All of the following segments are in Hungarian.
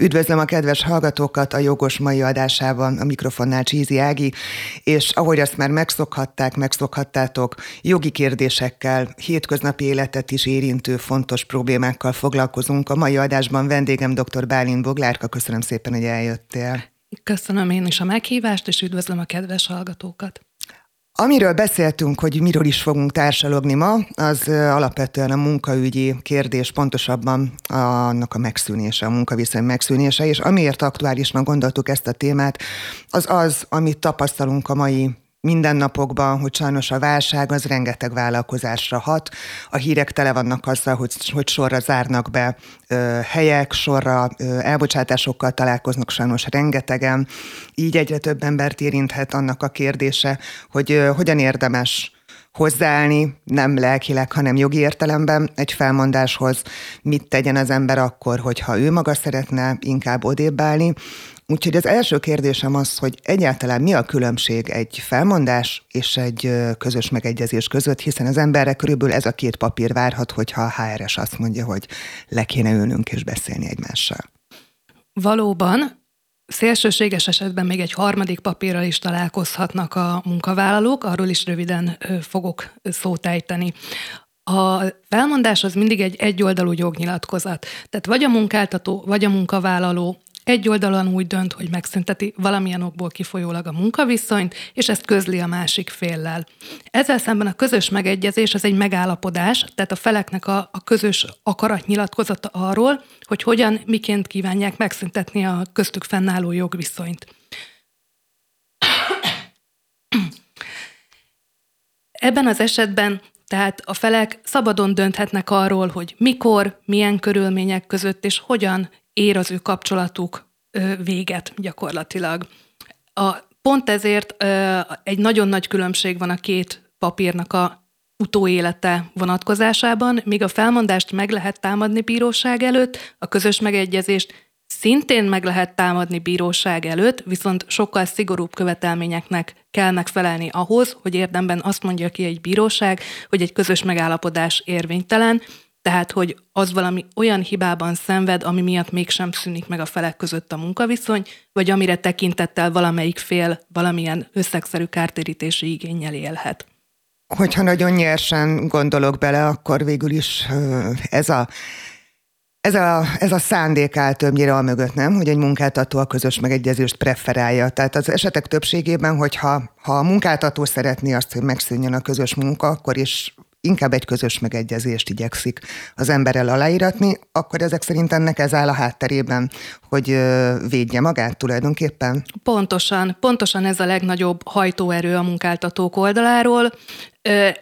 Üdvözlöm a kedves hallgatókat a jogos mai adásában, a mikrofonnál Csízi Ági, és ahogy azt már megszokhatták, megszokhattátok, jogi kérdésekkel, hétköznapi életet is érintő fontos problémákkal foglalkozunk. A mai adásban vendégem dr. Bálint Boglárka, köszönöm szépen, hogy eljöttél. Köszönöm én is a meghívást, és üdvözlöm a kedves hallgatókat. Amiről beszéltünk, hogy miről is fogunk társalogni ma, az alapvetően a munkaügyi kérdés, pontosabban annak a megszűnése, a munkaviszony megszűnése, és amiért aktuálisnak gondoltuk ezt a témát, az az, amit tapasztalunk a mai mindennapokban, hogy sajnos a válság az rengeteg vállalkozásra hat. A hírek tele vannak azzal, hogy, hogy sorra zárnak be ö, helyek, sorra ö, elbocsátásokkal találkoznak sajnos rengetegen. Így egyre több embert érinthet annak a kérdése, hogy ö, hogyan érdemes hozzáállni, nem lelkileg, hanem jogi értelemben egy felmondáshoz, mit tegyen az ember akkor, hogyha ő maga szeretne inkább odébb állni, Úgyhogy az első kérdésem az, hogy egyáltalán mi a különbség egy felmondás és egy közös megegyezés között, hiszen az emberre körülbelül ez a két papír várhat, hogyha a HRS azt mondja, hogy le kéne ülnünk és beszélni egymással. Valóban, Szélsőséges esetben még egy harmadik papírral is találkozhatnak a munkavállalók, arról is röviden fogok szót ejteni. A felmondás az mindig egy egyoldalú jognyilatkozat. Tehát vagy a munkáltató, vagy a munkavállaló egy oldalon úgy dönt, hogy megszünteti valamilyen okból kifolyólag a munkaviszonyt, és ezt közli a másik féllel. Ezzel szemben a közös megegyezés az egy megállapodás, tehát a feleknek a, a közös akaratnyilatkozata arról, hogy hogyan, miként kívánják megszüntetni a köztük fennálló jogviszonyt. Ebben az esetben tehát a felek szabadon dönthetnek arról, hogy mikor, milyen körülmények között és hogyan ér az ő kapcsolatuk véget gyakorlatilag. A, pont ezért egy nagyon nagy különbség van a két papírnak a utóélete vonatkozásában, míg a felmondást meg lehet támadni bíróság előtt, a közös megegyezést szintén meg lehet támadni bíróság előtt, viszont sokkal szigorúbb követelményeknek kell megfelelni ahhoz, hogy érdemben azt mondja ki egy bíróság, hogy egy közös megállapodás érvénytelen, tehát, hogy az valami olyan hibában szenved, ami miatt mégsem szűnik meg a felek között a munkaviszony, vagy amire tekintettel valamelyik fél valamilyen összegszerű kártérítési igényel élhet. Hogyha nagyon nyersen gondolok bele, akkor végül is ez a ez a, ez a szándék áll többnyire a mögött, nem? Hogy egy munkáltató a közös megegyezést preferálja. Tehát az esetek többségében, hogyha ha a munkáltató szeretné azt, hogy megszűnjön a közös munka, akkor is inkább egy közös megegyezést igyekszik az emberrel aláíratni, akkor ezek szerint ennek ez áll a hátterében, hogy védje magát tulajdonképpen? Pontosan, pontosan ez a legnagyobb hajtóerő a munkáltatók oldaláról,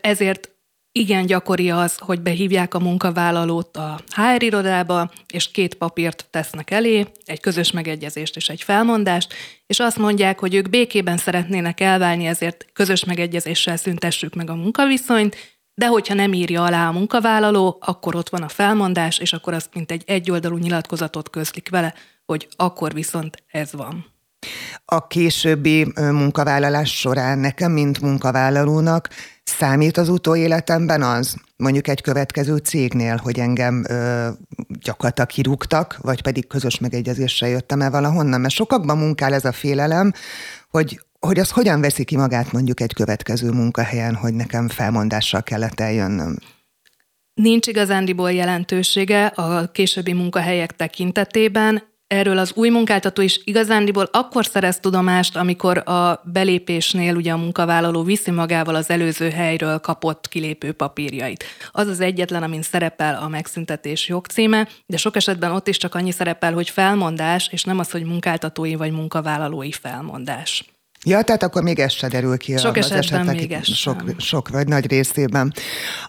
ezért igen gyakori az, hogy behívják a munkavállalót a HR irodába, és két papírt tesznek elé, egy közös megegyezést és egy felmondást, és azt mondják, hogy ők békében szeretnének elválni, ezért közös megegyezéssel szüntessük meg a munkaviszonyt, de hogyha nem írja alá a munkavállaló, akkor ott van a felmondás, és akkor azt mint egy egyoldalú nyilatkozatot közlik vele, hogy akkor viszont ez van. A későbbi munkavállalás során nekem, mint munkavállalónak számít az utóéletemben az, mondjuk egy következő cégnél, hogy engem ö, gyakorlatilag kirúgtak, vagy pedig közös megegyezéssel jöttem el valahonnan, mert sokakban munkál ez a félelem, hogy hogy az hogyan veszi ki magát mondjuk egy következő munkahelyen, hogy nekem felmondással kellett eljönnöm? Nincs igazándiból jelentősége a későbbi munkahelyek tekintetében. Erről az új munkáltató is igazándiból akkor szerez tudomást, amikor a belépésnél ugye a munkavállaló viszi magával az előző helyről kapott kilépő papírjait. Az az egyetlen, amin szerepel a megszüntetés jogcíme, de sok esetben ott is csak annyi szerepel, hogy felmondás, és nem az, hogy munkáltatói vagy munkavállalói felmondás. Ja, tehát akkor még ez se derül ki sok az esetek még ez sok, sok vagy nagy részében.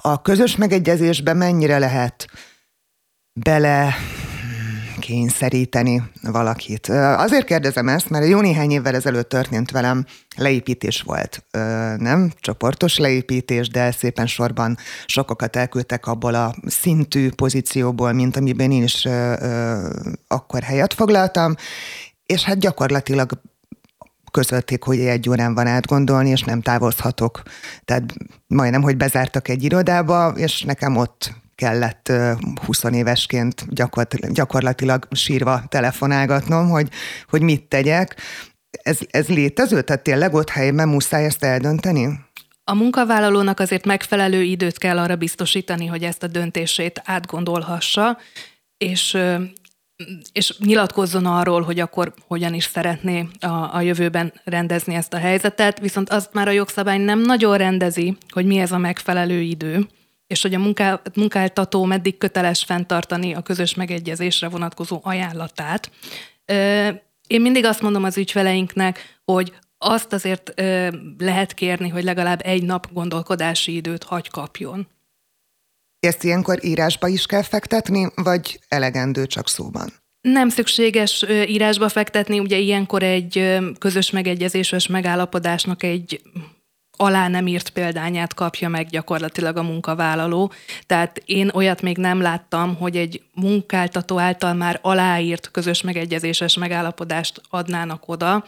A közös megegyezésben mennyire lehet bele kényszeríteni valakit. Azért kérdezem ezt, mert jó néhány évvel ezelőtt történt velem, leépítés volt, nem? Csoportos leépítés, de szépen sorban sokakat elküldtek abból a szintű pozícióból, mint amiben én is akkor helyet foglaltam, és hát gyakorlatilag közölték, hogy egy órán van átgondolni, és nem távozhatok. Tehát majdnem, hogy bezártak egy irodába, és nekem ott kellett 20 évesként gyakorlatilag sírva telefonálgatnom, hogy, hogy mit tegyek. Ez, ez létező? Tehát tényleg ott helyben muszáj ezt eldönteni? A munkavállalónak azért megfelelő időt kell arra biztosítani, hogy ezt a döntését átgondolhassa, és és nyilatkozzon arról, hogy akkor hogyan is szeretné a, a jövőben rendezni ezt a helyzetet, viszont azt már a jogszabály nem nagyon rendezi, hogy mi ez a megfelelő idő, és hogy a munká, munkáltató meddig köteles fenntartani a közös megegyezésre vonatkozó ajánlatát. Én mindig azt mondom az ügyfeleinknek, hogy azt azért lehet kérni, hogy legalább egy nap gondolkodási időt hagy kapjon. Ezt ilyenkor írásba is kell fektetni, vagy elegendő csak szóban? Nem szükséges írásba fektetni, ugye ilyenkor egy közös megegyezéses megállapodásnak egy alá nem írt példányát kapja meg gyakorlatilag a munkavállaló. Tehát én olyat még nem láttam, hogy egy munkáltató által már aláírt közös megegyezéses megállapodást adnának oda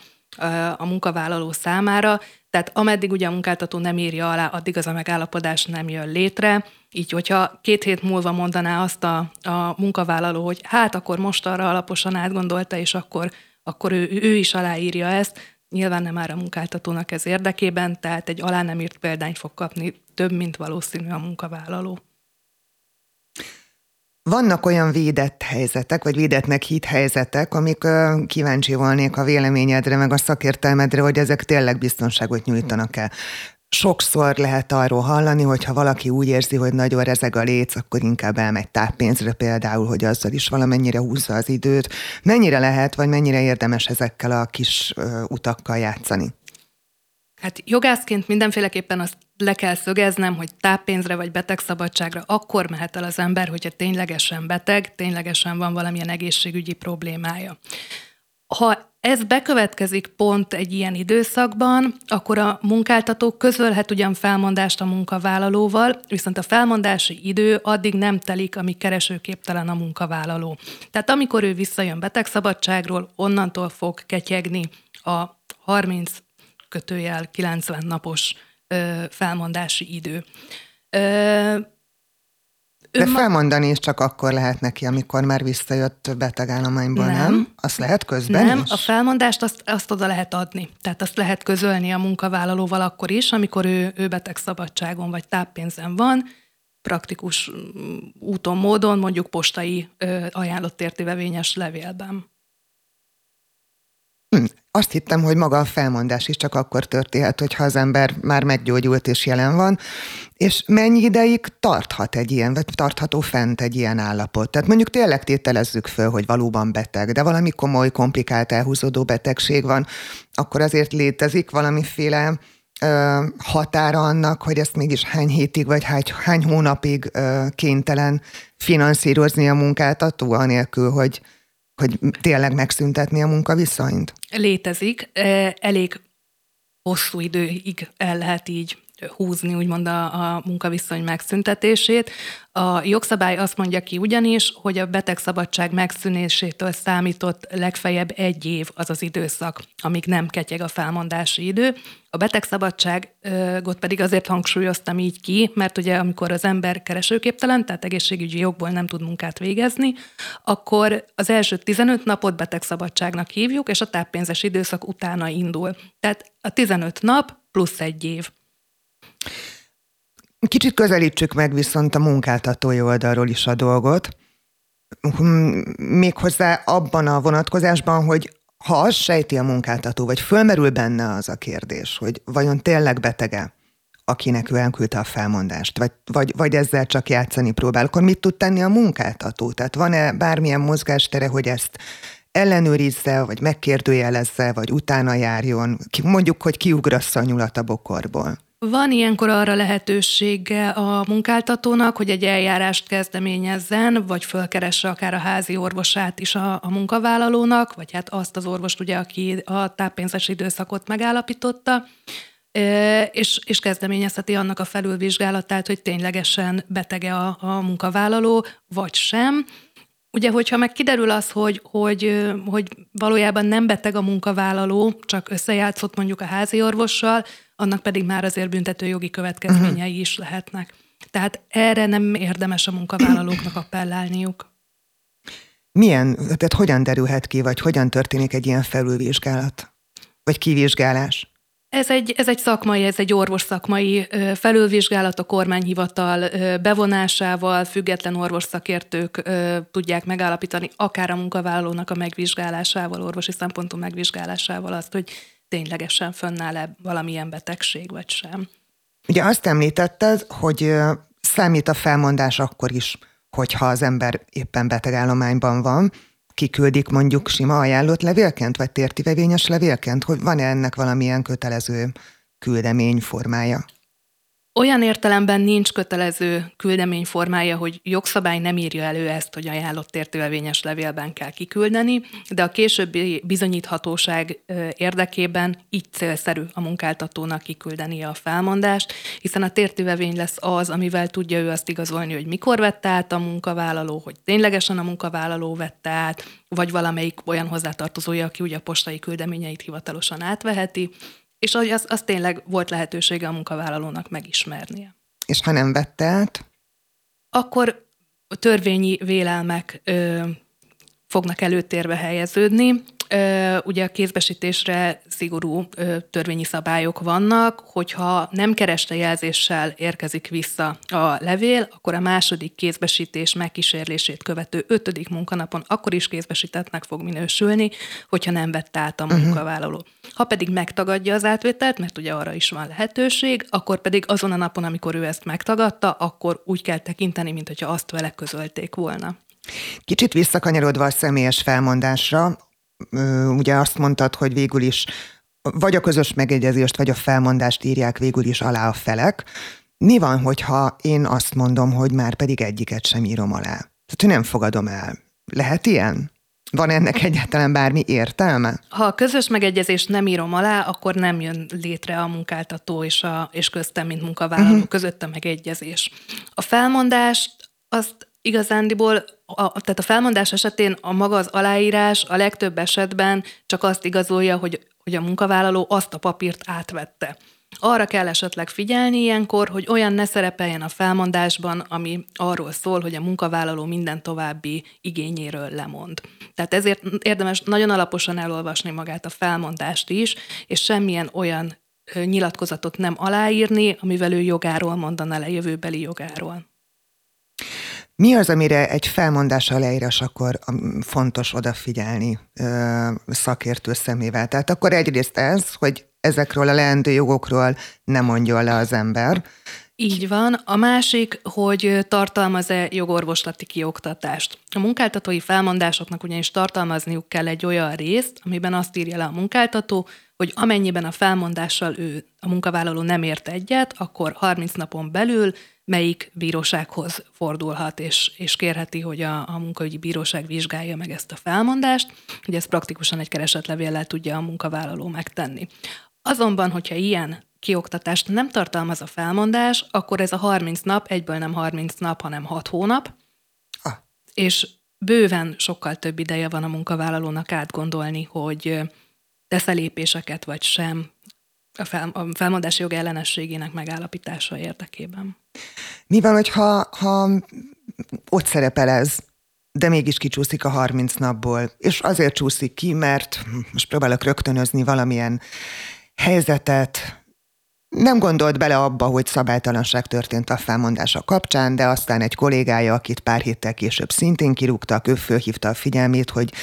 a munkavállaló számára. Tehát ameddig ugye a munkáltató nem írja alá, addig az a megállapodás nem jön létre. Így, hogyha két hét múlva mondaná azt a, a munkavállaló, hogy hát akkor most arra alaposan átgondolta, és akkor, akkor ő, ő is aláírja ezt, nyilván nem áll a munkáltatónak ez érdekében, tehát egy alá nem írt példányt fog kapni több, mint valószínű a munkavállaló. Vannak olyan védett helyzetek, vagy védettnek hit helyzetek, amik kíváncsi volnék a véleményedre, meg a szakértelmedre, hogy ezek tényleg biztonságot nyújtanak el. Sokszor lehet arról hallani, hogy ha valaki úgy érzi, hogy nagyon rezeg a léc, akkor inkább elmegy táppénzre például, hogy azzal is valamennyire húzza az időt. Mennyire lehet, vagy mennyire érdemes ezekkel a kis utakkal játszani? Hát jogászként mindenféleképpen azt le kell szögeznem, hogy táppénzre vagy betegszabadságra akkor mehet el az ember, hogyha ténylegesen beteg, ténylegesen van valamilyen egészségügyi problémája. Ha ez bekövetkezik pont egy ilyen időszakban, akkor a munkáltató közölhet ugyan felmondást a munkavállalóval, viszont a felmondási idő addig nem telik, amíg keresőképtelen a munkavállaló. Tehát amikor ő visszajön betegszabadságról, onnantól fog ketyegni a 30 kötőjel 90 napos ö, felmondási idő. Ö, de felmondani is csak akkor lehet neki, amikor már visszajött betegállományból, nem? nem? Azt lehet közben Nem, is? a felmondást azt, azt oda lehet adni. Tehát azt lehet közölni a munkavállalóval akkor is, amikor ő, ő betegszabadságon vagy táppénzen van, praktikus mm, úton, módon, mondjuk postai ajánlott értévevényes levélben. Hm, azt hittem, hogy maga a felmondás is csak akkor történhet, hogyha az ember már meggyógyult és jelen van, és mennyi ideig tarthat egy ilyen, vagy tartható fent egy ilyen állapot? Tehát mondjuk tényleg tételezzük föl, hogy valóban beteg, de valami komoly, komplikált, elhúzódó betegség van, akkor azért létezik valamiféle ö, határa annak, hogy ezt mégis hány hétig, vagy hány, hány hónapig ö, kénytelen finanszírozni a munkáltató, anélkül, hogy hogy tényleg megszüntetni a munkaviszonyt? Létezik. Elég hosszú időig el lehet így húzni úgymond a, a munkaviszony megszüntetését. A jogszabály azt mondja ki ugyanis, hogy a betegszabadság megszűnésétől számított legfeljebb egy év az az időszak, amíg nem ketyeg a felmondási idő. A betegszabadságot pedig azért hangsúlyoztam így ki, mert ugye amikor az ember keresőképtelen, tehát egészségügyi jogból nem tud munkát végezni, akkor az első 15 napot betegszabadságnak hívjuk, és a táppénzes időszak utána indul. Tehát a 15 nap plusz egy év. Kicsit közelítsük meg viszont a munkáltatói oldalról is a dolgot, hm, méghozzá abban a vonatkozásban, hogy ha azt sejti a munkáltató, vagy fölmerül benne az a kérdés, hogy vajon tényleg betege, akinek ő elküldte a felmondást, vagy, vagy, vagy ezzel csak játszani próbál, akkor mit tud tenni a munkáltató? Tehát van-e bármilyen mozgástere, hogy ezt ellenőrizze, vagy megkérdőjelezze, vagy utána járjon, mondjuk, hogy kiugrassza a nyulat a bokorból? Van ilyenkor arra lehetősége a munkáltatónak, hogy egy eljárást kezdeményezzen, vagy fölkeresse akár a házi orvosát is a, a munkavállalónak, vagy hát azt az orvost, ugye, aki a táppénzes időszakot megállapította, és, és kezdeményezheti annak a felülvizsgálatát, hogy ténylegesen betege a, a munkavállaló, vagy sem. Ugye, hogyha meg kiderül az, hogy, hogy, hogy valójában nem beteg a munkavállaló, csak összejátszott mondjuk a házi orvossal, annak pedig már azért büntető jogi következményei is lehetnek. Tehát erre nem érdemes a munkavállalóknak appellálniuk. Milyen, tehát hogyan derülhet ki, vagy hogyan történik egy ilyen felülvizsgálat? Vagy kivizsgálás? Ez egy, ez egy szakmai, ez egy orvos szakmai felülvizsgálat a kormányhivatal bevonásával, független orvosszakértők tudják megállapítani, akár a munkavállalónak a megvizsgálásával, orvosi szempontú megvizsgálásával azt, hogy ténylegesen fönnáll-e valamilyen betegség, vagy sem. Ugye azt említetted, hogy számít a felmondás akkor is, hogyha az ember éppen betegállományban van, kiküldik mondjuk sima ajánlott levélként, vagy tértivevényes levélként, hogy van-e ennek valamilyen kötelező küldemény formája? Olyan értelemben nincs kötelező küldemény formája, hogy jogszabály nem írja elő ezt, hogy ajánlott értőelvényes levélben kell kiküldeni, de a későbbi bizonyíthatóság érdekében így célszerű a munkáltatónak kiküldenie a felmondást, hiszen a tértővevény lesz az, amivel tudja ő azt igazolni, hogy mikor vette át a munkavállaló, hogy ténylegesen a munkavállaló vette át, vagy valamelyik olyan hozzátartozója, aki ugye a postai küldeményeit hivatalosan átveheti, és az, az tényleg volt lehetősége a munkavállalónak megismernie. És ha nem vette át? Akkor törvényi vélelmek ö, fognak előtérbe helyeződni, Ugye a kézbesítésre szigorú törvényi szabályok vannak, hogyha nem kereste jelzéssel érkezik vissza a levél, akkor a második kézbesítés megkísérlését követő ötödik munkanapon akkor is kézbesítettnek fog minősülni, hogyha nem vette át a mhm. munkavállaló. Uh-huh. Ha pedig megtagadja az átvételt, mert ugye arra is van lehetőség, akkor pedig azon a napon, amikor ő ezt megtagadta, akkor úgy kell tekinteni, mint hogyha azt vele közölték volna. Kicsit visszakanyarodva a személyes felmondásra, ugye azt mondtad, hogy végül is vagy a közös megegyezést, vagy a felmondást írják végül is alá a felek. Mi van, hogyha én azt mondom, hogy már pedig egyiket sem írom alá? Tehát, hogy nem fogadom el. Lehet ilyen? Van ennek egyáltalán bármi értelme? Ha a közös megegyezést nem írom alá, akkor nem jön létre a munkáltató és, a, és köztem, mint munkavállaló uh-huh. között a megegyezés. A felmondást azt igazándiból a, tehát a felmondás esetén a maga az aláírás a legtöbb esetben csak azt igazolja, hogy, hogy a munkavállaló azt a papírt átvette. Arra kell esetleg figyelni ilyenkor, hogy olyan ne szerepeljen a felmondásban, ami arról szól, hogy a munkavállaló minden további igényéről lemond. Tehát ezért érdemes nagyon alaposan elolvasni magát a felmondást is, és semmilyen olyan nyilatkozatot nem aláírni, amivel ő jogáról mondana le, jövőbeli jogáról. Mi az, amire egy felmondással leírás akkor fontos odafigyelni szakértő szemével? Tehát akkor egyrészt ez, hogy ezekről a leendő jogokról nem mondjon le az ember. Így van. A másik, hogy tartalmaz-e jogorvoslati kioktatást. A munkáltatói felmondásoknak ugyanis tartalmazniuk kell egy olyan részt, amiben azt írja le a munkáltató, hogy amennyiben a felmondással ő, a munkavállaló nem ért egyet, akkor 30 napon belül melyik bírósághoz fordulhat, és, és kérheti, hogy a, a munkaügyi bíróság vizsgálja meg ezt a felmondást, hogy ezt praktikusan egy keresetlevéllel tudja a munkavállaló megtenni. Azonban, hogyha ilyen kioktatást nem tartalmaz a felmondás, akkor ez a 30 nap egyből nem 30 nap, hanem 6 hónap, ah. és bőven sokkal több ideje van a munkavállalónak átgondolni, hogy tesz lépéseket vagy sem a, fel, a felmondási jog ellenességének megállapítása érdekében. Mi van, hogyha ha ott szerepel ez, de mégis kicsúszik a 30 napból, és azért csúszik ki, mert most próbálok rögtönözni valamilyen helyzetet, nem gondolt bele abba, hogy szabálytalanság történt a felmondása kapcsán, de aztán egy kollégája, akit pár héttel később szintén kirúgtak, ő fölhívta a figyelmét, hogy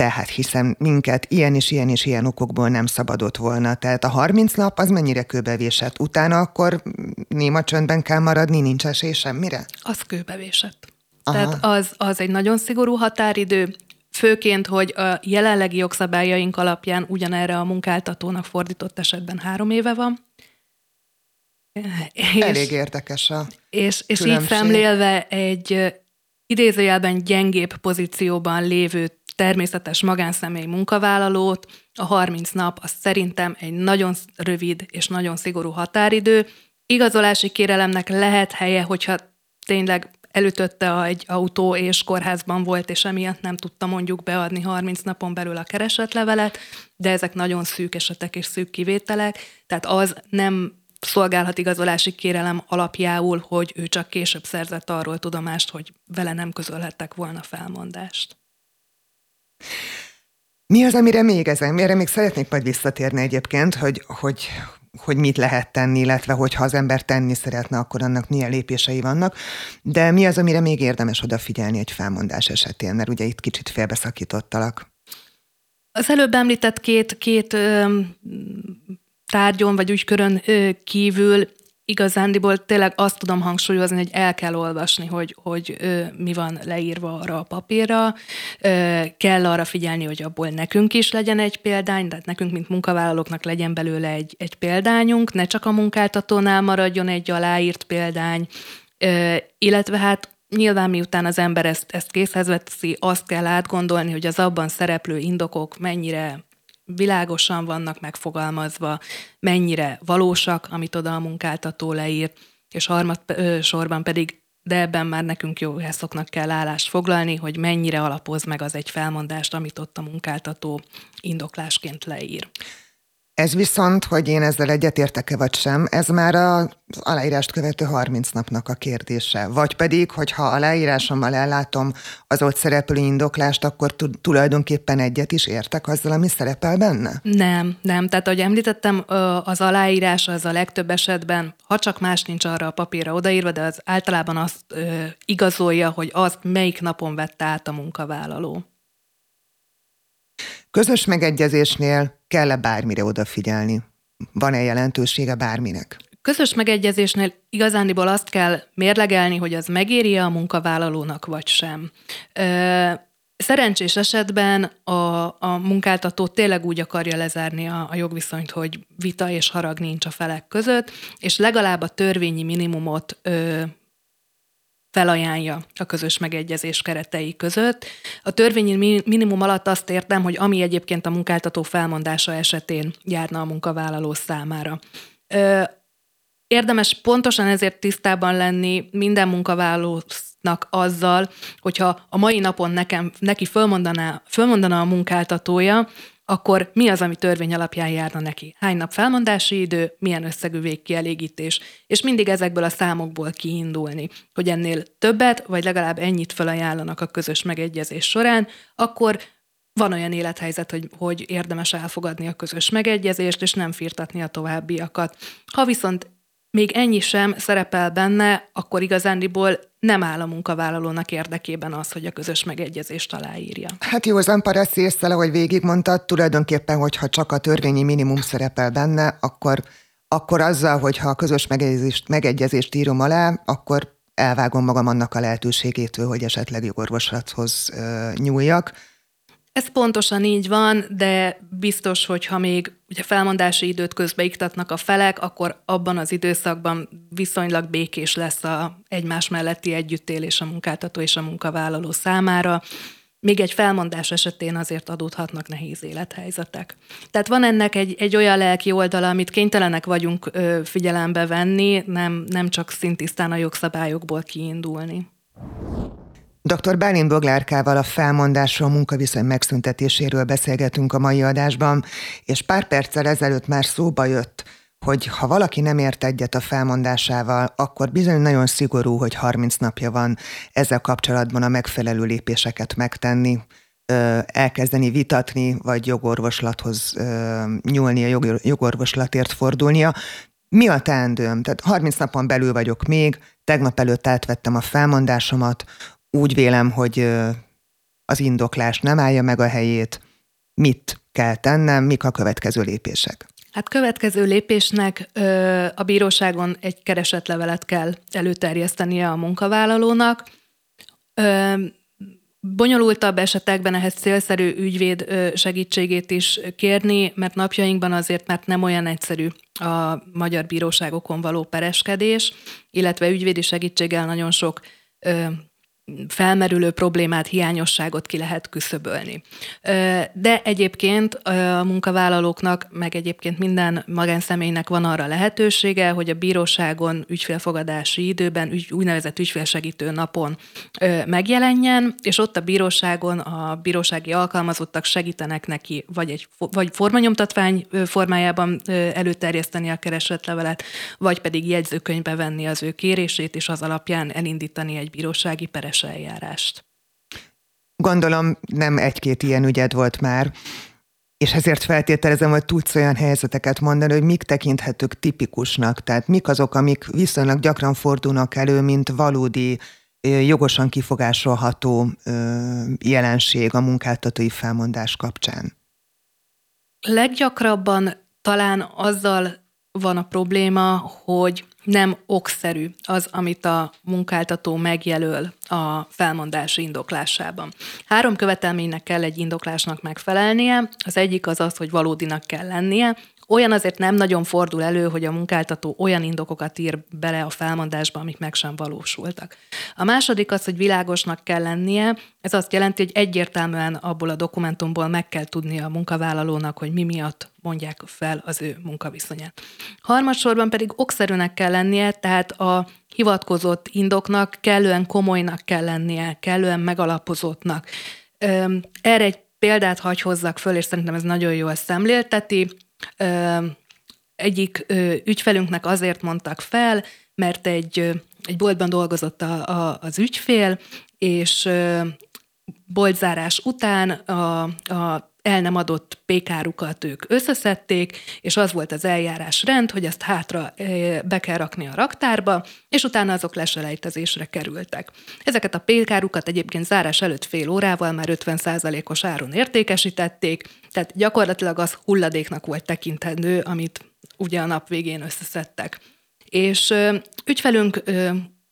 tehát hiszen minket ilyen és ilyen és ilyen okokból nem szabadott volna. Tehát a 30 nap az mennyire kőbevésett? Utána akkor néma csöndben kell maradni, nincs esély semmire? Az kőbevésett. Aha. Tehát az, az egy nagyon szigorú határidő, főként, hogy a jelenlegi jogszabályaink alapján ugyanerre a munkáltatónak fordított esetben három éve van. És, Elég érdekes a És, és így szemlélve egy idézőjelben gyengébb pozícióban lévő természetes magánszemély munkavállalót, a 30 nap az szerintem egy nagyon rövid és nagyon szigorú határidő. Igazolási kérelemnek lehet helye, hogyha tényleg előtötte egy autó és kórházban volt, és emiatt nem tudta mondjuk beadni 30 napon belül a keresetlevelet, de ezek nagyon szűk esetek és szűk kivételek, tehát az nem szolgálhat igazolási kérelem alapjául, hogy ő csak később szerzett arról tudomást, hogy vele nem közölhettek volna felmondást. Mi az, amire még ezen? Erre még szeretnék majd visszatérni egyébként, hogy, hogy, hogy mit lehet tenni, illetve hogyha az ember tenni szeretne, akkor annak milyen lépései vannak. De mi az, amire még érdemes odafigyelni egy felmondás esetén? Mert ugye itt kicsit félbeszakítottalak. Az előbb említett két, két ö, tárgyon vagy ügykörön ö, kívül igazándiból tényleg azt tudom hangsúlyozni, hogy el kell olvasni, hogy, hogy ö, mi van leírva arra a papírra, ö, kell arra figyelni, hogy abból nekünk is legyen egy példány, tehát nekünk, mint munkavállalóknak legyen belőle egy, egy példányunk, ne csak a munkáltatónál maradjon egy aláírt példány, ö, illetve hát Nyilván miután az ember ezt, ezt készhez veszi, azt kell átgondolni, hogy az abban szereplő indokok mennyire világosan vannak megfogalmazva, mennyire valósak, amit oda a munkáltató leír, és harmad sorban pedig, de ebben már nekünk jó jogászoknak kell állást foglalni, hogy mennyire alapoz meg az egy felmondást, amit ott a munkáltató indoklásként leír. Ez viszont, hogy én ezzel egyetértek-e vagy sem, ez már az aláírást követő 30 napnak a kérdése. Vagy pedig, hogyha a leírásommal ellátom az ott szereplő indoklást, akkor tulajdonképpen egyet is értek azzal, ami szerepel benne? Nem, nem. Tehát, ahogy említettem, az aláírás az a legtöbb esetben, ha csak más nincs arra a papírra odaírva, de az általában azt igazolja, hogy azt melyik napon vette át a munkavállaló. Közös megegyezésnél kell-e bármire odafigyelni? Van-e jelentősége bárminek? Közös megegyezésnél igazándiból azt kell mérlegelni, hogy az megéri a munkavállalónak vagy sem. Szerencsés esetben a, a munkáltató tényleg úgy akarja lezárni a, a jogviszonyt, hogy vita és harag nincs a felek között, és legalább a törvényi minimumot ö, felajánlja a közös megegyezés keretei között. A törvényi minimum alatt azt értem, hogy ami egyébként a munkáltató felmondása esetén járna a munkavállaló számára. Érdemes pontosan ezért tisztában lenni minden munkavállalónak azzal, hogyha a mai napon nekem, neki fölmondaná, fölmondaná a munkáltatója, akkor mi az, ami törvény alapján járna neki? Hány nap felmondási idő, milyen összegű végkielégítés? És mindig ezekből a számokból kiindulni, hogy ennél többet, vagy legalább ennyit felajánlanak a közös megegyezés során, akkor van olyan élethelyzet, hogy, hogy érdemes elfogadni a közös megegyezést, és nem firtatni a továbbiakat. Ha viszont még ennyi sem szerepel benne, akkor igazándiból nem áll a munkavállalónak érdekében az, hogy a közös megegyezést aláírja. Hát jó, az paraszt észre, ahogy végigmondtad, tulajdonképpen, hogyha csak a törvényi minimum szerepel benne, akkor, akkor azzal, hogyha a közös megegyezést, megegyezést írom alá, akkor elvágom magam annak a lehetőségétől, hogy esetleg jogorvoslathoz nyúljak. Ez pontosan így van, de biztos, hogy ha még ugye felmondási időt közbe iktatnak a felek, akkor abban az időszakban viszonylag békés lesz a egymás melletti együttélés a munkáltató és a munkavállaló számára. Még egy felmondás esetén azért adódhatnak nehéz élethelyzetek. Tehát van ennek egy, egy olyan lelki oldala, amit kénytelenek vagyunk ö, figyelembe venni, nem, nem csak szintisztán a jogszabályokból kiindulni. Dr. Bálint Boglárkával a felmondásról, a munkaviszony megszüntetéséről beszélgetünk a mai adásban, és pár perccel ezelőtt már szóba jött, hogy ha valaki nem ért egyet a felmondásával, akkor bizony nagyon szigorú, hogy 30 napja van ezzel kapcsolatban a megfelelő lépéseket megtenni, elkezdeni vitatni, vagy jogorvoslathoz nyúlni, a jogorvoslatért fordulnia. Mi a teendőm? Tehát 30 napon belül vagyok még, tegnap előtt átvettem a felmondásomat, úgy vélem, hogy az indoklás nem állja meg a helyét, mit kell tennem, mik a következő lépések? Hát következő lépésnek ö, a bíróságon egy keresetlevelet kell előterjesztenie a munkavállalónak. Ö, bonyolultabb esetekben ehhez célszerű ügyvéd segítségét is kérni, mert napjainkban azért, mert nem olyan egyszerű a magyar bíróságokon való pereskedés, illetve ügyvédi segítséggel nagyon sok felmerülő problémát, hiányosságot ki lehet küszöbölni. De egyébként a munkavállalóknak, meg egyébként minden magánszemélynek van arra lehetősége, hogy a bíróságon ügyfélfogadási időben, ügy, úgynevezett ügyfélsegítő napon megjelenjen, és ott a bíróságon a bírósági alkalmazottak segítenek neki, vagy egy vagy formanyomtatvány formájában előterjeszteni a keresetlevelet, vagy pedig jegyzőkönyvbe venni az ő kérését, és az alapján elindítani egy bírósági peres eljárást. Gondolom nem egy-két ilyen ügyed volt már, és ezért feltételezem, hogy tudsz olyan helyzeteket mondani, hogy mik tekinthetők tipikusnak, tehát mik azok, amik viszonylag gyakran fordulnak elő, mint valódi, jogosan kifogásolható jelenség a munkáltatói felmondás kapcsán. Leggyakrabban talán azzal van a probléma, hogy nem okszerű az, amit a munkáltató megjelöl a felmondási indoklásában. Három követelménynek kell egy indoklásnak megfelelnie. Az egyik az az, hogy valódinak kell lennie, olyan azért nem nagyon fordul elő, hogy a munkáltató olyan indokokat ír bele a felmondásba, amik meg sem valósultak. A második az, hogy világosnak kell lennie, ez azt jelenti, hogy egyértelműen abból a dokumentumból meg kell tudnia a munkavállalónak, hogy mi miatt mondják fel az ő munkaviszonyát. Harmadsorban pedig okszerűnek kell lennie, tehát a hivatkozott indoknak kellően komolynak kell lennie, kellően megalapozottnak. Erre egy példát hagy hozzak föl, és szerintem ez nagyon jól szemlélteti egyik ügyfelünknek azért mondtak fel, mert egy, egy boltban dolgozott a, a, az ügyfél, és boltzárás után a, a el nem adott pékárukat ők összeszedték, és az volt az eljárás rend, hogy ezt hátra be kell rakni a raktárba, és utána azok leselejtezésre kerültek. Ezeket a pékárukat egyébként zárás előtt fél órával már 50%-os áron értékesítették, tehát gyakorlatilag az hulladéknak volt tekintendő, amit ugye a nap végén összeszedtek. És ügyfelünk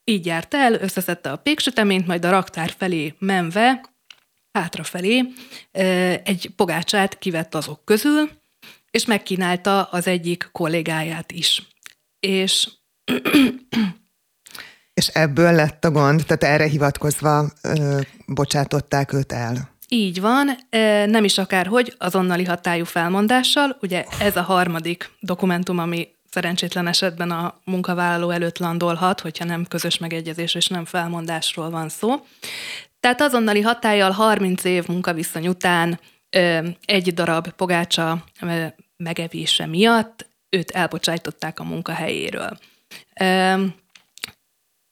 így járt el, összeszedte a péksüteményt, majd a raktár felé menve hátrafelé egy pogácsát kivett azok közül, és megkínálta az egyik kollégáját is. És és ebből lett a gond, tehát erre hivatkozva ö, bocsátották őt el. Így van, nem is akárhogy, azonnali hatályú felmondással. Ugye ez a harmadik dokumentum, ami szerencsétlen esetben a munkavállaló előtt landolhat, hogyha nem közös megegyezés és nem felmondásról van szó. Tehát azonnali hatállyal 30 év munkaviszony után egy darab pogácsa megevése miatt őt elbocsájtották a munkahelyéről.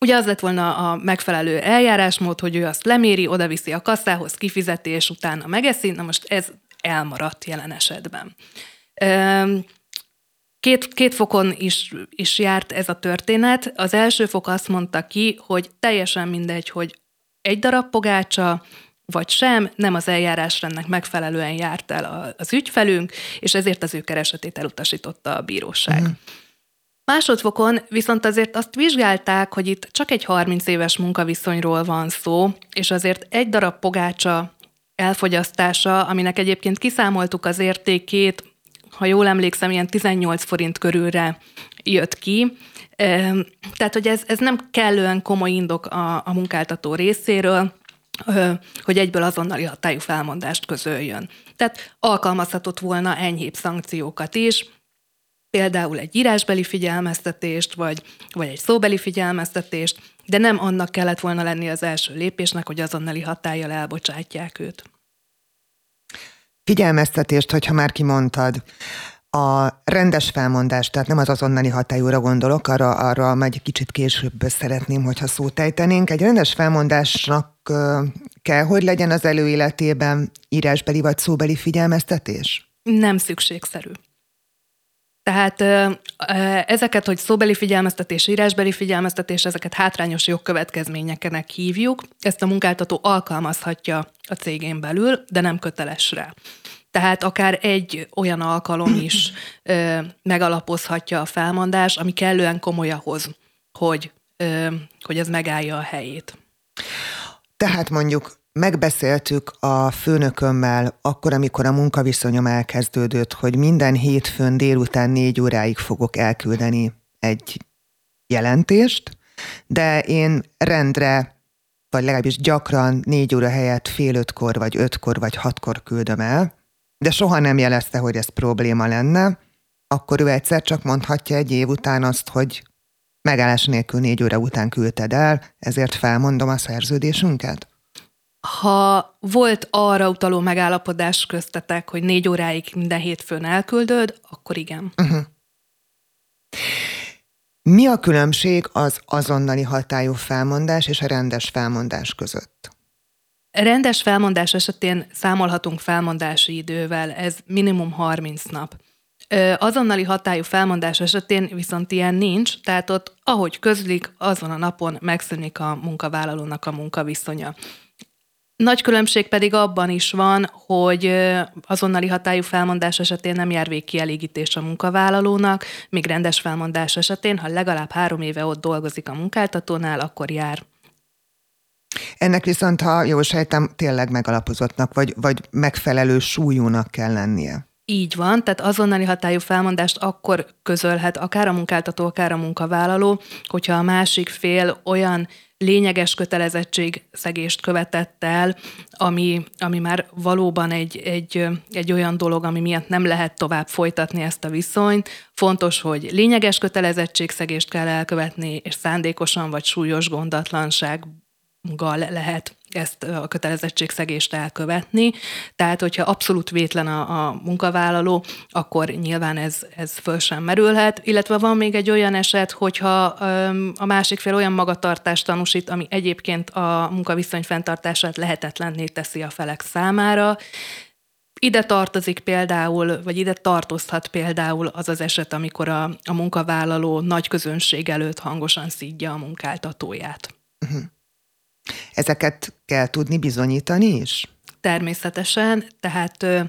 Ugye az lett volna a megfelelő eljárásmód, hogy ő azt leméri, odaviszi a kasszához, kifizeti, és utána megeszi. Na most ez elmaradt jelen esetben. Két, két fokon is, is járt ez a történet. Az első fok azt mondta ki, hogy teljesen mindegy, hogy egy darab pogácsa, vagy sem, nem az eljárásrendnek megfelelően járt el az ügyfelünk, és ezért az ő keresetét elutasította a bíróság. Mm. Másodfokon viszont azért azt vizsgálták, hogy itt csak egy 30 éves munkaviszonyról van szó, és azért egy darab pogácsa elfogyasztása, aminek egyébként kiszámoltuk az értékét, ha jól emlékszem, ilyen 18 forint körülre jött ki, tehát, hogy ez, ez nem kellően komoly indok a, a munkáltató részéről, hogy egyből azonnali hatályú felmondást közöljön. Tehát alkalmazhatott volna enyhébb szankciókat is, például egy írásbeli figyelmeztetést, vagy, vagy egy szóbeli figyelmeztetést, de nem annak kellett volna lenni az első lépésnek, hogy azonnali hatállyal elbocsátják őt. Figyelmeztetést, hogyha már kimondtad a rendes felmondás, tehát nem az azonnali hatályúra gondolok, arra, arra majd egy kicsit később szeretném, hogyha szót ejtenénk. Egy rendes felmondásnak kell, hogy legyen az előéletében írásbeli vagy szóbeli figyelmeztetés? Nem szükségszerű. Tehát ezeket, hogy szóbeli figyelmeztetés, írásbeli figyelmeztetés, ezeket hátrányos jogkövetkezményekenek hívjuk. Ezt a munkáltató alkalmazhatja a cégén belül, de nem köteles rá. Tehát akár egy olyan alkalom is ö, megalapozhatja a felmondás, ami kellően komoly ahhoz, hogy, ö, hogy ez megállja a helyét. Tehát mondjuk megbeszéltük a főnökömmel akkor, amikor a munkaviszonyom elkezdődött, hogy minden hétfőn délután négy óráig fogok elküldeni egy jelentést, de én rendre vagy legalábbis gyakran négy óra helyett fél ötkor, vagy ötkor, vagy hatkor küldöm el, de soha nem jelezte, hogy ez probléma lenne, akkor ő egyszer csak mondhatja egy év után azt, hogy megállás nélkül négy óra után küldted el, ezért felmondom a szerződésünket? Ha volt arra utaló megállapodás köztetek, hogy négy óráig minden hétfőn elküldöd, akkor igen. Uh-huh. Mi a különbség az azonnali hatályú felmondás és a rendes felmondás között? Rendes felmondás esetén számolhatunk felmondási idővel, ez minimum 30 nap. Azonnali hatályú felmondás esetén viszont ilyen nincs, tehát ott, ahogy közlik, azon a napon megszűnik a munkavállalónak a munkaviszonya. Nagy különbség pedig abban is van, hogy azonnali hatályú felmondás esetén nem jár végkielégítés a munkavállalónak, míg rendes felmondás esetén, ha legalább három éve ott dolgozik a munkáltatónál, akkor jár. Ennek viszont, ha jól sejtem, tényleg megalapozottnak, vagy, vagy megfelelő súlyúnak kell lennie. Így van, tehát azonnali hatályú felmondást akkor közölhet akár a munkáltató, akár a munkavállaló, hogyha a másik fél olyan lényeges kötelezettség szegést követett el, ami, ami már valóban egy, egy, egy olyan dolog, ami miatt nem lehet tovább folytatni ezt a viszonyt. Fontos, hogy lényeges kötelezettségszegést kell elkövetni, és szándékosan vagy súlyos gondatlanság gal lehet ezt a kötelezettségszegést elkövetni. Tehát, hogyha abszolút vétlen a, a munkavállaló, akkor nyilván ez, ez föl sem merülhet. Illetve van még egy olyan eset, hogyha öm, a másik fél olyan magatartást tanúsít, ami egyébként a munkaviszony fenntartását lehetetlenné teszi a felek számára, ide tartozik például, vagy ide tartozhat például az az eset, amikor a, a munkavállaló nagy közönség előtt hangosan szídja a munkáltatóját. Uh-huh. Ezeket kell tudni bizonyítani is? Természetesen, tehát ö,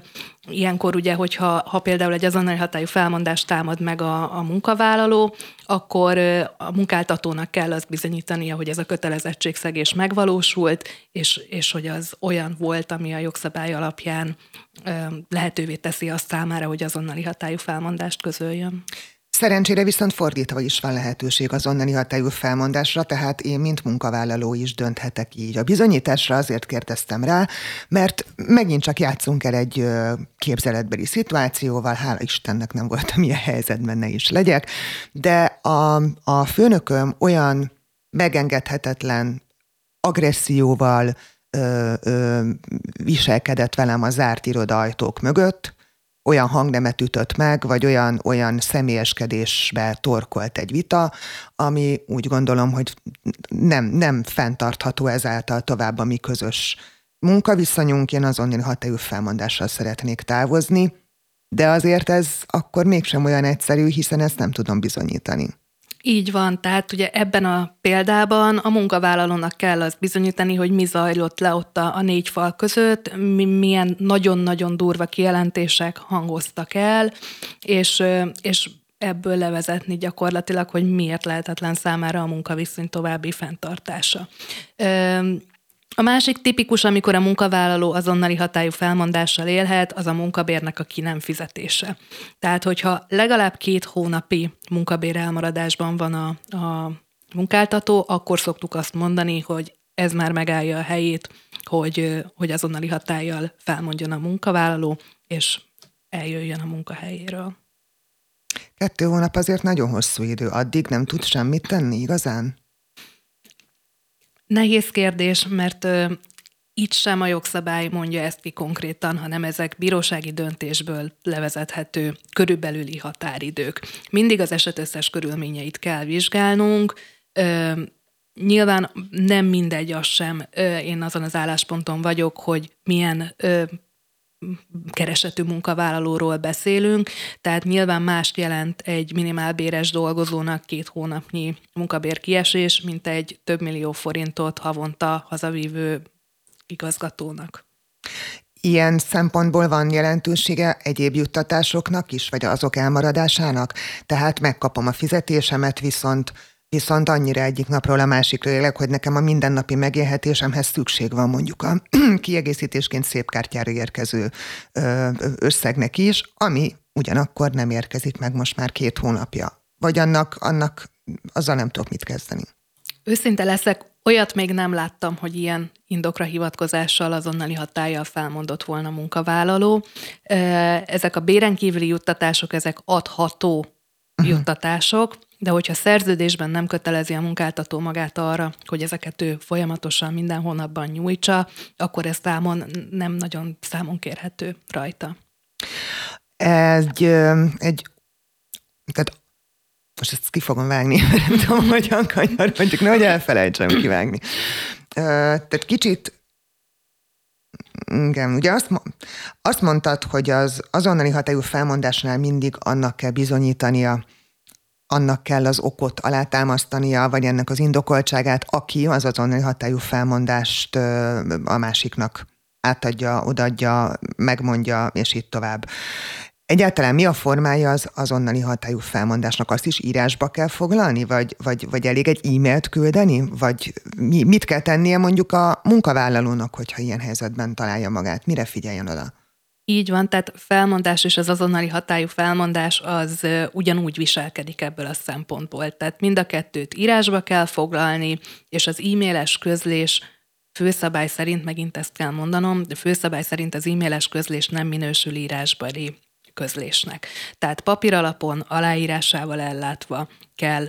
ilyenkor ugye, hogyha ha például egy azonnali hatályú felmondást támad meg a, a munkavállaló, akkor ö, a munkáltatónak kell azt bizonyítania, hogy ez a kötelezettségszegés megvalósult, és, és hogy az olyan volt, ami a jogszabály alapján ö, lehetővé teszi azt számára, hogy azonnali hatályú felmondást közöljön. Szerencsére viszont fordítva is van lehetőség az onnani hatályú felmondásra, tehát én, mint munkavállaló is dönthetek így. A bizonyításra azért kérdeztem rá, mert megint csak játszunk el egy képzeletbeli szituációval, hála Istennek nem voltam ilyen helyzetben, ne is legyek, de a, a főnököm olyan megengedhetetlen agresszióval ö, ö, viselkedett velem a zárt irodajtók mögött, olyan hangnemet ütött meg, vagy olyan, olyan személyeskedésbe torkolt egy vita, ami úgy gondolom, hogy nem, nem fenntartható ezáltal tovább a mi közös munkaviszonyunk. Én azon hatályú felmondással szeretnék távozni, de azért ez akkor mégsem olyan egyszerű, hiszen ezt nem tudom bizonyítani. Így van, tehát ugye ebben a példában a munkavállalónak kell az bizonyítani, hogy mi zajlott le ott a, a négy fal között, mi, milyen nagyon-nagyon durva kijelentések hangoztak el, és, és ebből levezetni gyakorlatilag, hogy miért lehetetlen számára a munkaviszony további fenntartása. A másik tipikus, amikor a munkavállaló azonnali hatályú felmondással élhet, az a munkabérnek a ki nem fizetése. Tehát, hogyha legalább két hónapi munkabér elmaradásban van a, a munkáltató, akkor szoktuk azt mondani, hogy ez már megállja a helyét, hogy, hogy azonnali hatállyal felmondjon a munkavállaló, és eljöjjön a munkahelyéről. Kettő hónap azért nagyon hosszú idő. Addig nem tud semmit tenni igazán? Nehéz kérdés, mert ö, itt sem a jogszabály mondja ezt ki konkrétan, hanem ezek bírósági döntésből levezethető körülbelüli határidők. Mindig az eset összes körülményeit kell vizsgálnunk, ö, Nyilván nem mindegy az sem, én azon az állásponton vagyok, hogy milyen keresetű munkavállalóról beszélünk, tehát nyilván mást jelent egy minimálbéres dolgozónak két hónapnyi munkabér kiesés, mint egy több millió forintot havonta hazavívő igazgatónak. Ilyen szempontból van jelentősége egyéb juttatásoknak is, vagy azok elmaradásának? Tehát megkapom a fizetésemet, viszont Viszont annyira egyik napról a másikra élek, hogy nekem a mindennapi megélhetésemhez szükség van mondjuk a kiegészítésként szép kártyára érkező összegnek is, ami ugyanakkor nem érkezik meg most már két hónapja. Vagy annak, annak azzal nem tudok mit kezdeni. Őszinte leszek, Olyat még nem láttam, hogy ilyen indokra hivatkozással azonnali hatállyal felmondott volna munkavállaló. Ezek a béren kívüli juttatások, ezek adható uh-huh. juttatások, de hogyha szerződésben nem kötelezi a munkáltató magát arra, hogy ezeket ő folyamatosan minden hónapban nyújtsa, akkor ez számon nem nagyon számon kérhető rajta. Egy, egy tehát most ezt ki fogom vágni, nem tudom, hogyan kanyarodjuk, nehogy elfelejtsem kivágni. Tehát kicsit igen, ugye azt, azt mondtad, hogy az azonnali hatályú felmondásnál mindig annak kell bizonyítania, annak kell az okot alátámasztania, vagy ennek az indokoltságát, aki az azonnali hatályú felmondást a másiknak átadja, odadja, megmondja, és így tovább. Egyáltalán mi a formája az azonnali hatályú felmondásnak? Azt is írásba kell foglalni, vagy, vagy, vagy elég egy e-mailt küldeni? Vagy mi, mit kell tennie mondjuk a munkavállalónak, hogyha ilyen helyzetben találja magát? Mire figyeljen oda? Így van, tehát felmondás és az azonnali hatályú felmondás az ugyanúgy viselkedik ebből a szempontból. Tehát mind a kettőt írásba kell foglalni, és az e-mailes közlés főszabály szerint, megint ezt kell mondanom, de főszabály szerint az e-mailes közlés nem minősül írásbeli közlésnek. Tehát papíralapon, aláírásával ellátva kell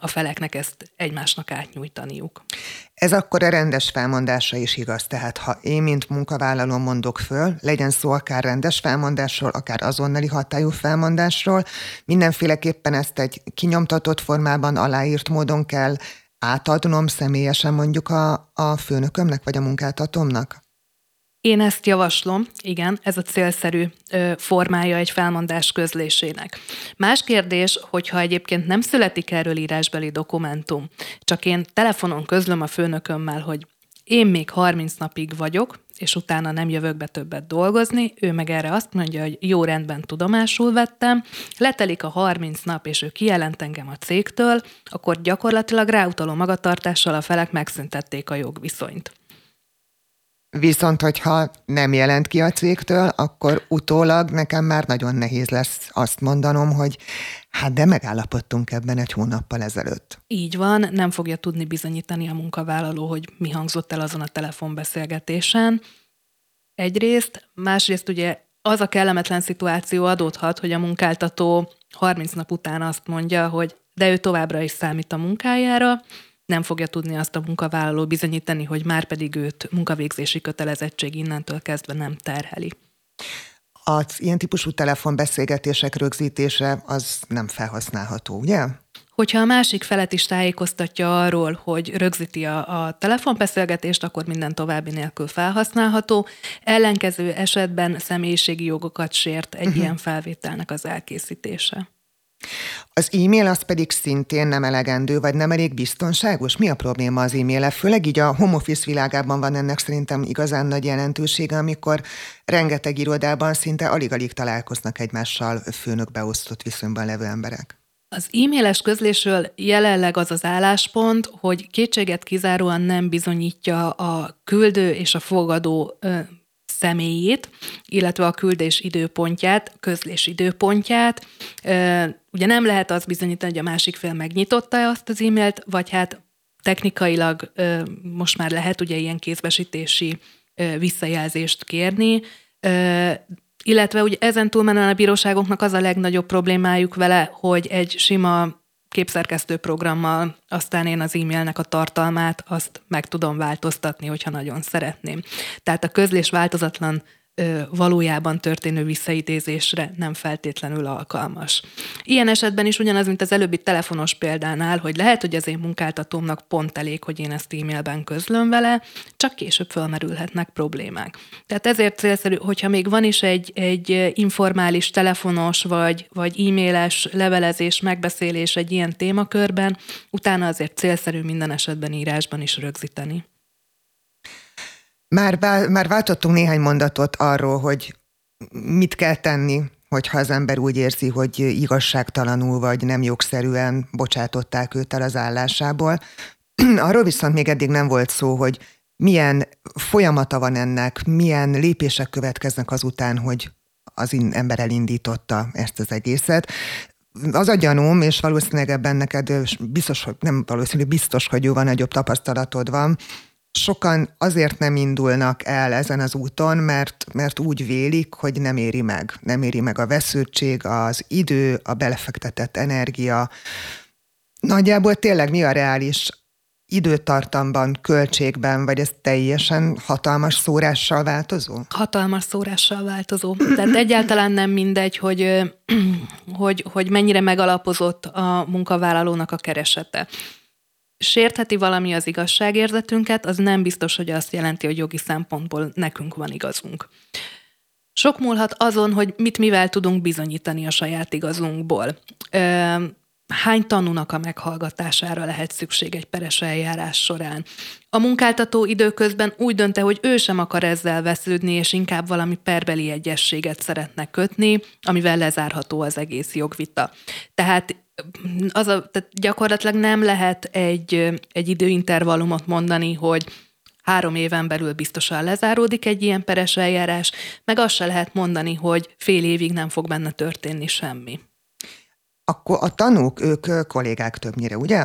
a feleknek ezt egymásnak átnyújtaniuk. Ez akkor a rendes felmondása is igaz. Tehát ha én, mint munkavállaló mondok föl, legyen szó akár rendes felmondásról, akár azonnali hatályú felmondásról, mindenféleképpen ezt egy kinyomtatott formában aláírt módon kell átadnom személyesen mondjuk a, a főnökömnek vagy a munkáltatómnak? Én ezt javaslom, igen, ez a célszerű ö, formája egy felmondás közlésének. Más kérdés, hogyha egyébként nem születik erről írásbeli dokumentum, csak én telefonon közlöm a főnökömmel, hogy én még 30 napig vagyok, és utána nem jövök be többet dolgozni, ő meg erre azt mondja, hogy jó rendben tudomásul vettem, letelik a 30 nap, és ő kijelent engem a cégtől, akkor gyakorlatilag ráutaló magatartással a felek megszüntették a jogviszonyt. Viszont, hogyha nem jelent ki a cégtől, akkor utólag nekem már nagyon nehéz lesz azt mondanom, hogy hát de megállapodtunk ebben egy hónappal ezelőtt. Így van, nem fogja tudni bizonyítani a munkavállaló, hogy mi hangzott el azon a telefonbeszélgetésen. Egyrészt, másrészt ugye az a kellemetlen szituáció adódhat, hogy a munkáltató 30 nap után azt mondja, hogy de ő továbbra is számít a munkájára, nem fogja tudni azt a munkavállaló bizonyítani, hogy már pedig őt munkavégzési kötelezettség innentől kezdve nem terheli. Az ilyen típusú telefonbeszélgetések rögzítése az nem felhasználható, ugye? Hogyha a másik felet is tájékoztatja arról, hogy rögzíti a, a telefonbeszélgetést, akkor minden további nélkül felhasználható. Ellenkező esetben személyiségi jogokat sért egy uh-huh. ilyen felvételnek az elkészítése. Az e-mail az pedig szintén nem elegendő, vagy nem elég biztonságos? Mi a probléma az e-mail Főleg így a home office világában van ennek szerintem igazán nagy jelentősége, amikor rengeteg irodában szinte alig-alig találkoznak egymással főnök beosztott viszonyban levő emberek. Az e-mailes közlésről jelenleg az az álláspont, hogy kétséget kizáróan nem bizonyítja a küldő és a fogadó személyét, illetve a küldés időpontját, közlés időpontját. Ugye nem lehet azt bizonyítani, hogy a másik fél megnyitotta azt az e-mailt, vagy hát technikailag most már lehet ugye ilyen kézbesítési visszajelzést kérni, illetve ugye ezen túlmenően a bíróságoknak az a legnagyobb problémájuk vele, hogy egy sima képszerkesztő programmal aztán én az e-mailnek a tartalmát azt meg tudom változtatni, hogyha nagyon szeretném. Tehát a közlés változatlan valójában történő visszaidézésre nem feltétlenül alkalmas. Ilyen esetben is ugyanaz, mint az előbbi telefonos példánál, hogy lehet, hogy az én munkáltatómnak pont elég, hogy én ezt e-mailben közlöm vele, csak később felmerülhetnek problémák. Tehát ezért célszerű, hogyha még van is egy, egy informális telefonos vagy, vagy e-mailes levelezés, megbeszélés egy ilyen témakörben, utána azért célszerű minden esetben írásban is rögzíteni. Már, már váltottunk néhány mondatot arról, hogy mit kell tenni, hogyha az ember úgy érzi, hogy igazságtalanul vagy nem jogszerűen bocsátották őt el az állásából. Arról viszont még eddig nem volt szó, hogy milyen folyamata van ennek, milyen lépések következnek azután, hogy az ember elindította ezt az egészet. az a gyanúm, és valószínűleg ebben neked biztos, hogy nem valószínű, biztos, hogy jóval nagyobb tapasztalatod van, sokan azért nem indulnak el ezen az úton, mert, mert úgy vélik, hogy nem éri meg. Nem éri meg a vesződtség, az idő, a belefektetett energia. Nagyjából tényleg mi a reális időtartamban, költségben, vagy ez teljesen hatalmas szórással változó? Hatalmas szórással változó. Tehát egyáltalán nem mindegy, hogy, hogy, hogy mennyire megalapozott a munkavállalónak a keresete sértheti valami az igazságérzetünket, az nem biztos, hogy azt jelenti, hogy jogi szempontból nekünk van igazunk. Sok múlhat azon, hogy mit mivel tudunk bizonyítani a saját igazunkból. Hány tanúnak a meghallgatására lehet szükség egy peres eljárás során? A munkáltató időközben úgy dönte, hogy ő sem akar ezzel vesződni, és inkább valami perbeli egyességet szeretne kötni, amivel lezárható az egész jogvita. Tehát az a, tehát gyakorlatilag nem lehet egy, egy időintervallumot mondani, hogy három éven belül biztosan lezáródik egy ilyen peres eljárás, meg azt se lehet mondani, hogy fél évig nem fog benne történni semmi. Akkor a tanúk, ők kollégák többnyire, ugye?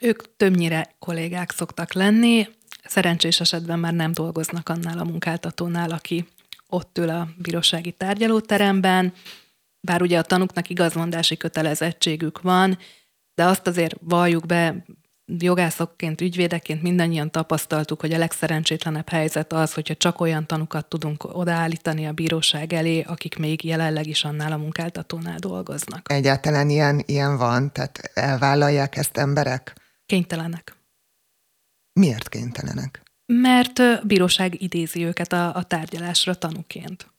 Ők többnyire kollégák szoktak lenni, szerencsés esetben már nem dolgoznak annál a munkáltatónál, aki ott ül a bírósági tárgyalóteremben, bár ugye a tanuknak igazmondási kötelezettségük van, de azt azért valljuk be, jogászokként, ügyvédeként mindannyian tapasztaltuk, hogy a legszerencsétlenebb helyzet az, hogyha csak olyan tanukat tudunk odaállítani a bíróság elé, akik még jelenleg is annál a munkáltatónál dolgoznak. Egyáltalán ilyen, ilyen van? Tehát elvállalják ezt emberek? Kénytelenek. Miért kénytelenek? Mert a bíróság idézi őket a, a tárgyalásra tanuként.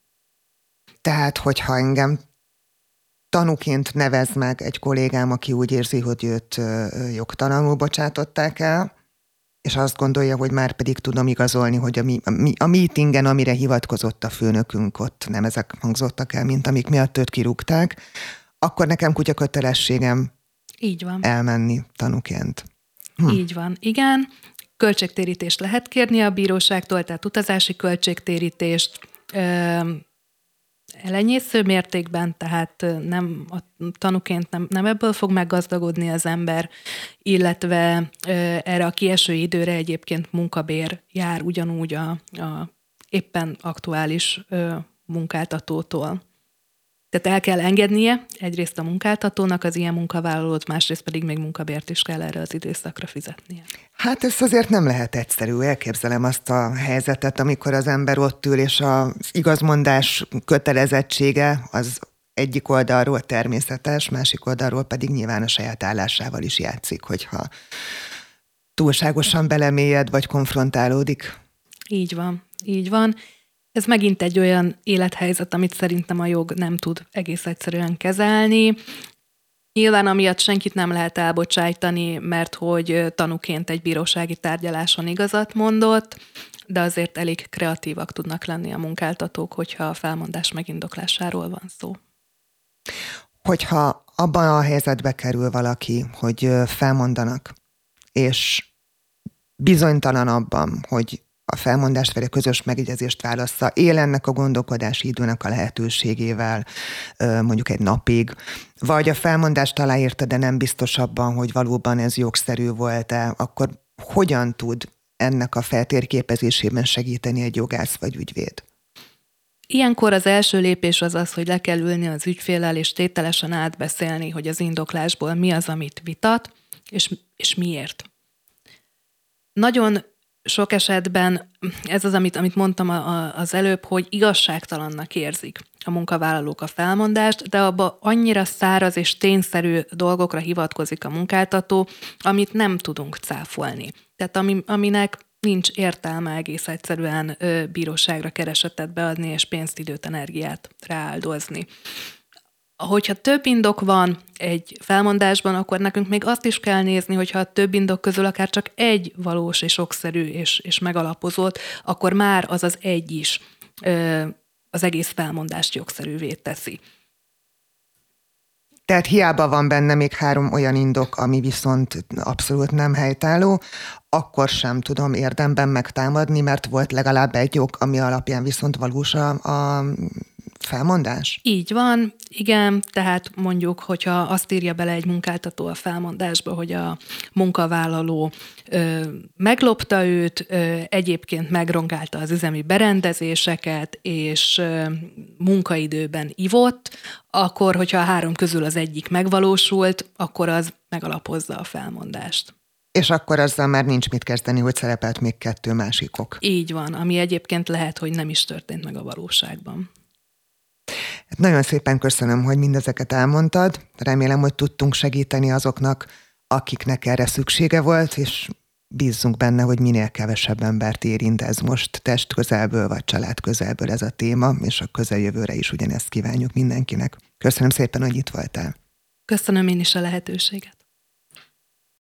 Tehát, hogyha engem tanuként nevez meg egy kollégám, aki úgy érzi, hogy őt jogtalanul bocsátották el, és azt gondolja, hogy már pedig tudom igazolni, hogy a, mi, a, mi, a meetingen, amire hivatkozott a főnökünk, ott nem ezek hangzottak el, mint amik miatt őt kirúgták, akkor nekem kutya kötelességem Így van. elmenni tanuként. Hm. Így van, igen. Költségtérítést lehet kérni a bíróságtól, tehát utazási költségtérítést, elenyésző mértékben, tehát nem a tanuként nem, nem ebből fog meggazdagodni az ember, illetve erre a kieső időre egyébként munkabér jár ugyanúgy a, a éppen aktuális munkáltatótól. Tehát el kell engednie egyrészt a munkáltatónak az ilyen munkavállalót, másrészt pedig még munkabért is kell erre az időszakra fizetnie. Hát ez azért nem lehet egyszerű. Elképzelem azt a helyzetet, amikor az ember ott ül, és az igazmondás kötelezettsége az egyik oldalról természetes, másik oldalról pedig nyilván a saját állásával is játszik, hogyha túlságosan belemélyed, vagy konfrontálódik. Így van, így van. Ez megint egy olyan élethelyzet, amit szerintem a jog nem tud egész egyszerűen kezelni. Nyilván amiatt senkit nem lehet elbocsájtani, mert hogy tanuként egy bírósági tárgyaláson igazat mondott, de azért elég kreatívak tudnak lenni a munkáltatók, hogyha a felmondás megindoklásáról van szó. Hogyha abban a helyzetbe kerül valaki, hogy felmondanak, és bizonytalan abban, hogy a felmondást vagy a közös megegyezést válassza, él ennek a gondolkodási időnek a lehetőségével mondjuk egy napig, vagy a felmondást aláírta, de nem biztos abban, hogy valóban ez jogszerű volt-e, akkor hogyan tud ennek a feltérképezésében segíteni egy jogász vagy ügyvéd? Ilyenkor az első lépés az az, hogy le kell ülni az ügyfélel, és tételesen átbeszélni, hogy az indoklásból mi az, amit vitat, és, és miért. Nagyon sok esetben ez az, amit, amit mondtam az előbb, hogy igazságtalannak érzik a munkavállalók a felmondást, de abba annyira száraz és tényszerű dolgokra hivatkozik a munkáltató, amit nem tudunk cáfolni. Tehát ami, aminek nincs értelme egész egyszerűen ö, bíróságra keresetet beadni és pénzt, időt, energiát rááldozni hogyha több indok van egy felmondásban, akkor nekünk még azt is kell nézni, hogyha a több indok közül akár csak egy valós és okszerű és, és megalapozott, akkor már az az egy is ö, az egész felmondást jogszerűvé teszi. Tehát hiába van benne még három olyan indok, ami viszont abszolút nem helytálló, akkor sem tudom érdemben megtámadni, mert volt legalább egy ok, ami alapján viszont valós a, a felmondás? Így van, igen, tehát mondjuk, hogyha azt írja bele egy munkáltató a felmondásba, hogy a munkavállaló ö, meglopta őt, ö, egyébként megrongálta az üzemi berendezéseket, és ö, munkaidőben ivott, akkor, hogyha a három közül az egyik megvalósult, akkor az megalapozza a felmondást. És akkor azzal már nincs mit kezdeni, hogy szerepelt még kettő másik ok. Így van, ami egyébként lehet, hogy nem is történt meg a valóságban. Hát nagyon szépen köszönöm, hogy mindezeket elmondtad. Remélem, hogy tudtunk segíteni azoknak, akiknek erre szüksége volt, és bízzunk benne, hogy minél kevesebb embert érint ez most test közelből vagy család közelből ez a téma, és a közeljövőre is ugyanezt kívánjuk mindenkinek. Köszönöm szépen, hogy itt voltál. Köszönöm én is a lehetőséget.